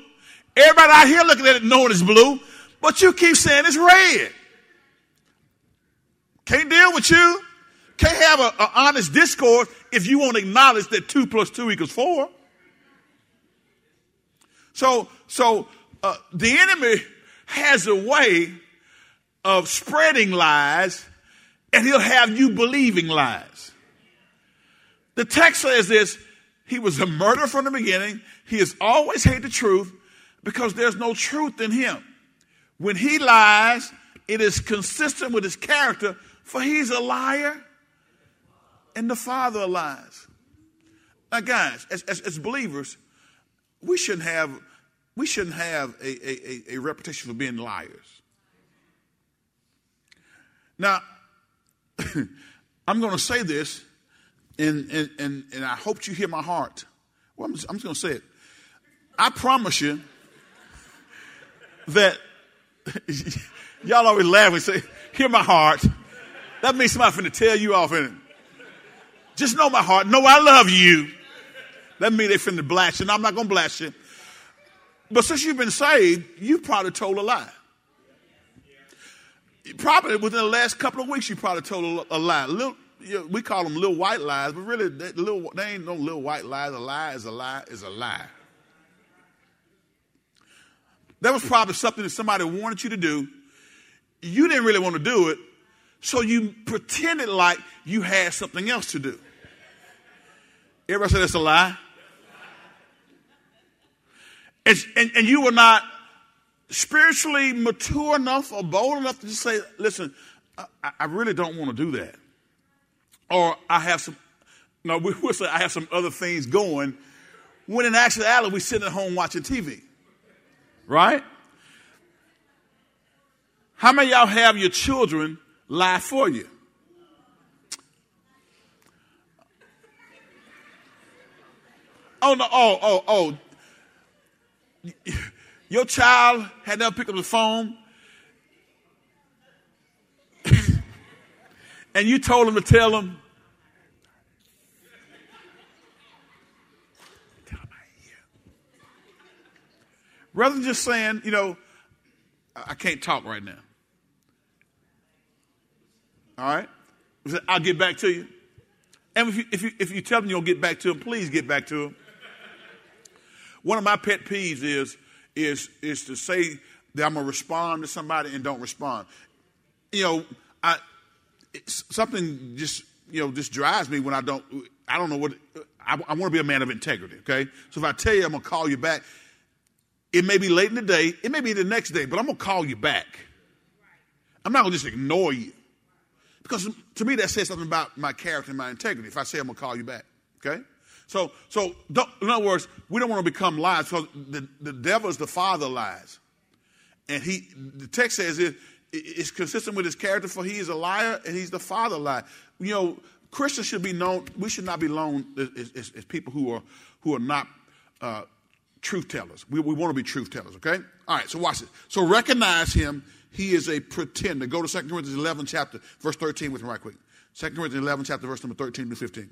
Everybody out here looking at it knowing it's blue, but you keep saying it's red. Can't deal with you. Can't have an honest discourse if you won't acknowledge that two plus two equals four. So, so uh, the enemy has a way of spreading lies, and he'll have you believing lies. The text says this He was a murderer from the beginning. He has always hated the truth because there's no truth in him. When he lies, it is consistent with his character, for he's a liar and the father of lies. Now, guys, as, as, as believers, we shouldn't have we shouldn't have a, a, a, reputation for being liars. Now, I'm going to say this, and, and, and, and I hope you hear my heart. Well, I'm just, I'm just going to say it. I promise you that y'all always laugh and say, hear my heart. That means somebody finna tell you off in it. Just know my heart. Know I love you. That means they finna blast you. I'm not gonna blast you. But since you've been saved, you've probably told a lie. Probably within the last couple of weeks, you probably told a, lie. Little, you know, we call them little white lies, but really, they, little, they ain't no little white lies. A lie is a lie is a lie. That was probably something that somebody wanted you to do. You didn't really want to do it, so you pretended like you had something else to do. Everybody say that's a lie? And, and, and, you were not spiritually mature enough or bold enough to just say, listen, I, I really don't want to do that. Or I have some, no, we will say I have some other things going, when in actuality, we're sitting at home watching TV. Right? How many y'all have your children lie for you? Oh no, oh, oh, oh. Your child had never picked up the phone and you told him to tell him Tell him Rather than just saying, you know, I can't talk right now. All right? I'll get back to you. And if you, if you, if you tell them you'll get back to them, please get back to them. One of my pet peeves is, is, is to say that I'm going to respond to somebody and don't respond. You know, I, something just, you know, just drives me when I don't, I don't know what, I, I want to be a man of integrity, okay? So if I tell you I'm going to call you back, it may be late in the day, it may be the next day, but I'm going to call you back. I'm not going to just ignore you. Because to me, that says something about my character and my integrity if I say I'm going to call you back. Okay? So, so in other words, we don't want to become lies because the, the devil is the father of lies. And he, the text says it, it's consistent with his character, for he is a liar and he's the father of lies. You know, Christians should be known, we should not be known as, as, as people who are, who are not uh, truth tellers. We, we want to be truth tellers, okay? All right, so watch it. So recognize him. He is a pretender. Go to 2 Corinthians 11, chapter, verse 13 with me right quick. 2 Corinthians 11, chapter, verse number 13 to 15.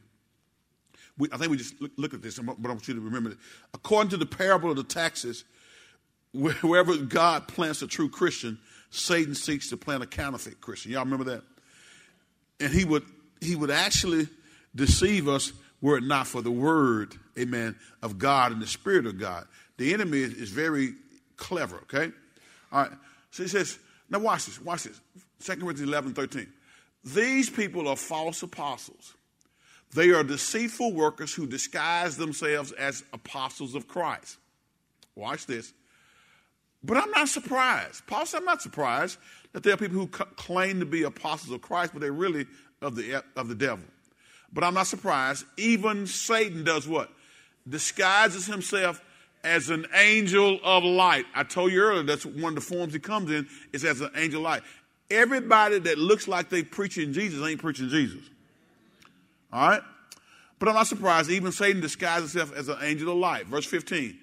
We, I think we just look, look at this, but I want you to remember that. According to the parable of the tares, wherever God plants a true Christian, Satan seeks to plant a counterfeit Christian. Y'all remember that? And he would he would actually deceive us were it not for the word, amen, of God and the Spirit of God. The enemy is, is very clever, okay? All right. So he says, now watch this, watch this. 2 Corinthians 11, 13. These people are false apostles. They are deceitful workers who disguise themselves as apostles of Christ. Watch this. But I'm not surprised. Paul said, I'm not surprised that there are people who claim to be apostles of Christ, but they're really of the, of the devil. But I'm not surprised. Even Satan does what? Disguises himself as an angel of light. I told you earlier that's one of the forms he comes in is as an angel of light. Everybody that looks like they preaching Jesus ain't preaching Jesus. All right? But I'm not surprised. Even Satan disguises himself as an angel of light. Verse 15.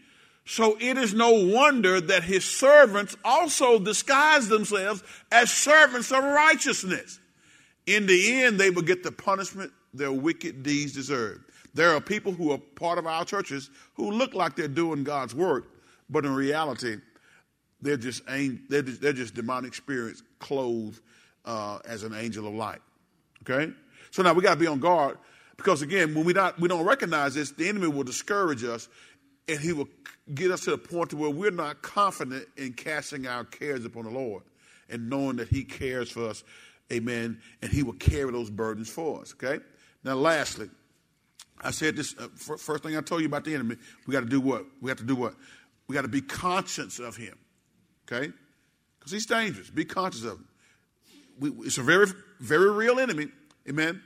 So it is no wonder that his servants also disguise themselves as servants of righteousness. In the end, they will get the punishment their wicked deeds deserve. There are people who are part of our churches who look like they're doing God's work, but in reality, they're just they're just, they're just demonic spirits clothed uh, as an angel of light. Okay, so now we got to be on guard because again, when we not we don't recognize this, the enemy will discourage us, and he will get us to the point to where we're not confident in casting our cares upon the Lord and knowing that He cares for us. Amen. And He will carry those burdens for us. Okay. Now, lastly, I said this uh, first thing I told you about the enemy. We got to do what? We have to do what? We got to be conscious of him. Okay? Because he's dangerous. Be conscious of him. We, it's a very, very real enemy. Amen.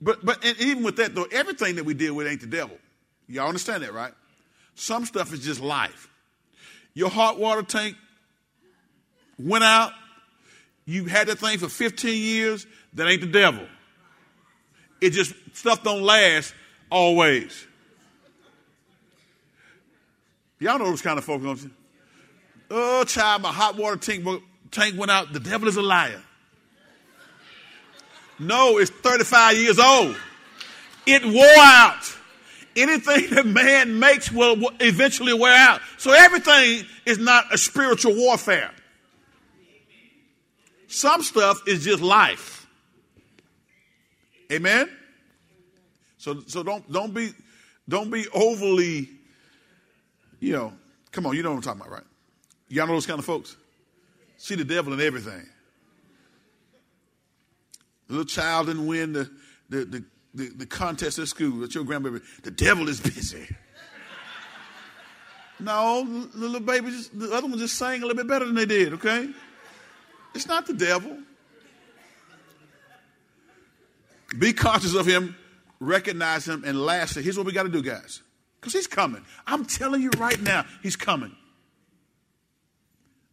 But but and even with that though, everything that we deal with ain't the devil. Y'all understand that, right? Some stuff is just life. Your hot water tank went out. You had that thing for 15 years. That ain't the devil. It just, stuff don't last always. Y'all know those kind of folks, don't you? Oh, child, my hot water tank, tank went out. The devil is a liar. No, it's 35 years old. It wore out. Anything that man makes will eventually wear out. So everything is not a spiritual warfare. Some stuff is just life. Amen. So so don't don't be don't be overly, you know. Come on, you know what I'm talking about, right? Y'all know those kind of folks. See the devil in everything. The little child didn't win the the the, the, the contest at school. That your grandbaby. The devil is busy. no, the little baby just the other one just sang a little bit better than they did. Okay, it's not the devil. Be conscious of him, recognize him, and lastly, here's what we got to do, guys. Because he's coming. I'm telling you right now, he's coming.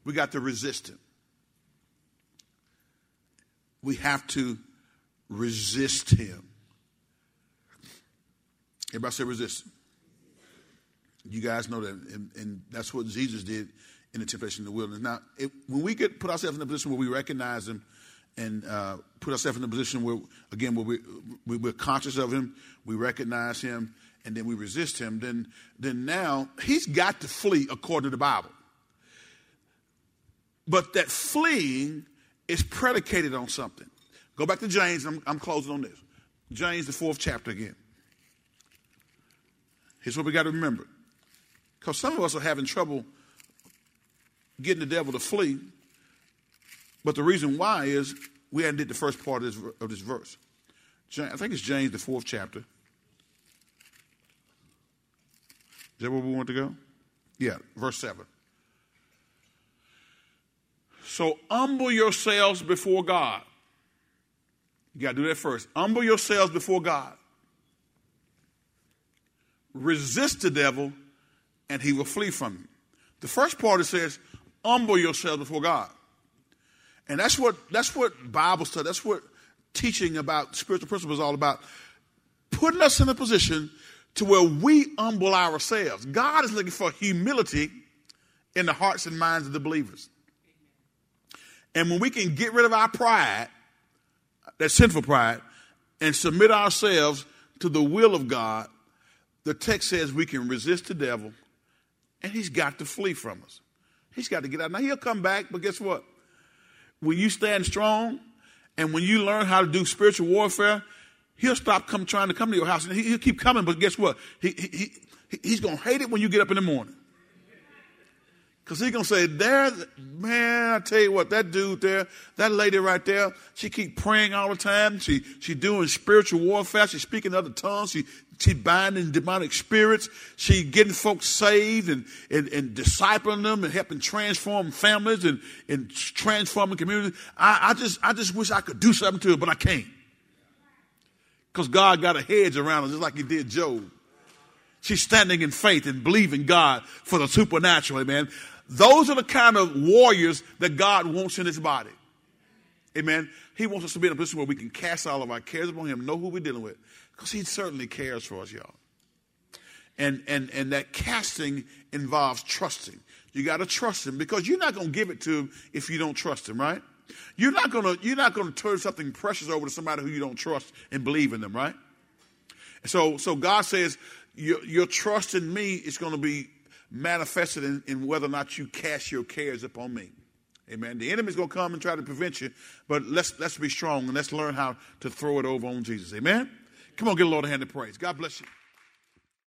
We got to resist him. We have to resist him. Everybody say resist. You guys know that, and, and that's what Jesus did in the temptation in the wilderness. Now, when we get put ourselves in a position where we recognize him and uh, put ourselves in a position where, again, where we, we, we're conscious of Him, we recognize Him, and then we resist Him, then, then now He's got to flee according to the Bible. But that fleeing is predicated on something. Go back to James, I'm, I'm closing on this. James, the fourth chapter again. Here's what we got to remember. Because some of us are having trouble getting the devil to flee but the reason why is we hadn't did the first part of this, of this verse. I think it's James, the fourth chapter. Is that where we want to go? Yeah, verse 7. So humble yourselves before God. You got to do that first. Humble yourselves before God. Resist the devil, and he will flee from you. The first part it says, humble yourselves before God. And that's what that's what Bible study, that's what teaching about spiritual principles is all about. Putting us in a position to where we humble ourselves. God is looking for humility in the hearts and minds of the believers. And when we can get rid of our pride, that sinful pride, and submit ourselves to the will of God, the text says we can resist the devil and he's got to flee from us. He's got to get out. Now he'll come back, but guess what? When you stand strong and when you learn how to do spiritual warfare, he'll stop come trying to come to your house and he, will keep coming. But guess what? He, he, he, he's going to hate it when you get up in the morning. Because he's going to say, there, man, I tell you what, that dude there, that lady right there, she keep praying all the time. She, she doing spiritual warfare. She's speaking other tongues. She, she binding demonic spirits. She getting folks saved and, and, and discipling them and helping transform families and, and transforming communities. I, I just, I just wish I could do something to her, but I can't. Because God got a hedge around her just like he did Job. She's standing in faith and believing God for the supernatural, amen. Those are the kind of warriors that God wants in his body. Amen. He wants us to be in a position where we can cast all of our cares upon him, know who we're dealing with. Because he certainly cares for us, y'all. And and and that casting involves trusting. You got to trust him because you're not going to give it to him if you don't trust him, right? You're not going to you're not going to turn something precious over to somebody who you don't trust and believe in them, right? So so God says your, your trust in me is going to be manifested in, in whether or not you cast your cares upon me. Amen. The enemy's going to come and try to prevent you, but let's, let's be strong and let's learn how to throw it over on Jesus. Amen. Come on, get a Lord a hand of praise. God bless you.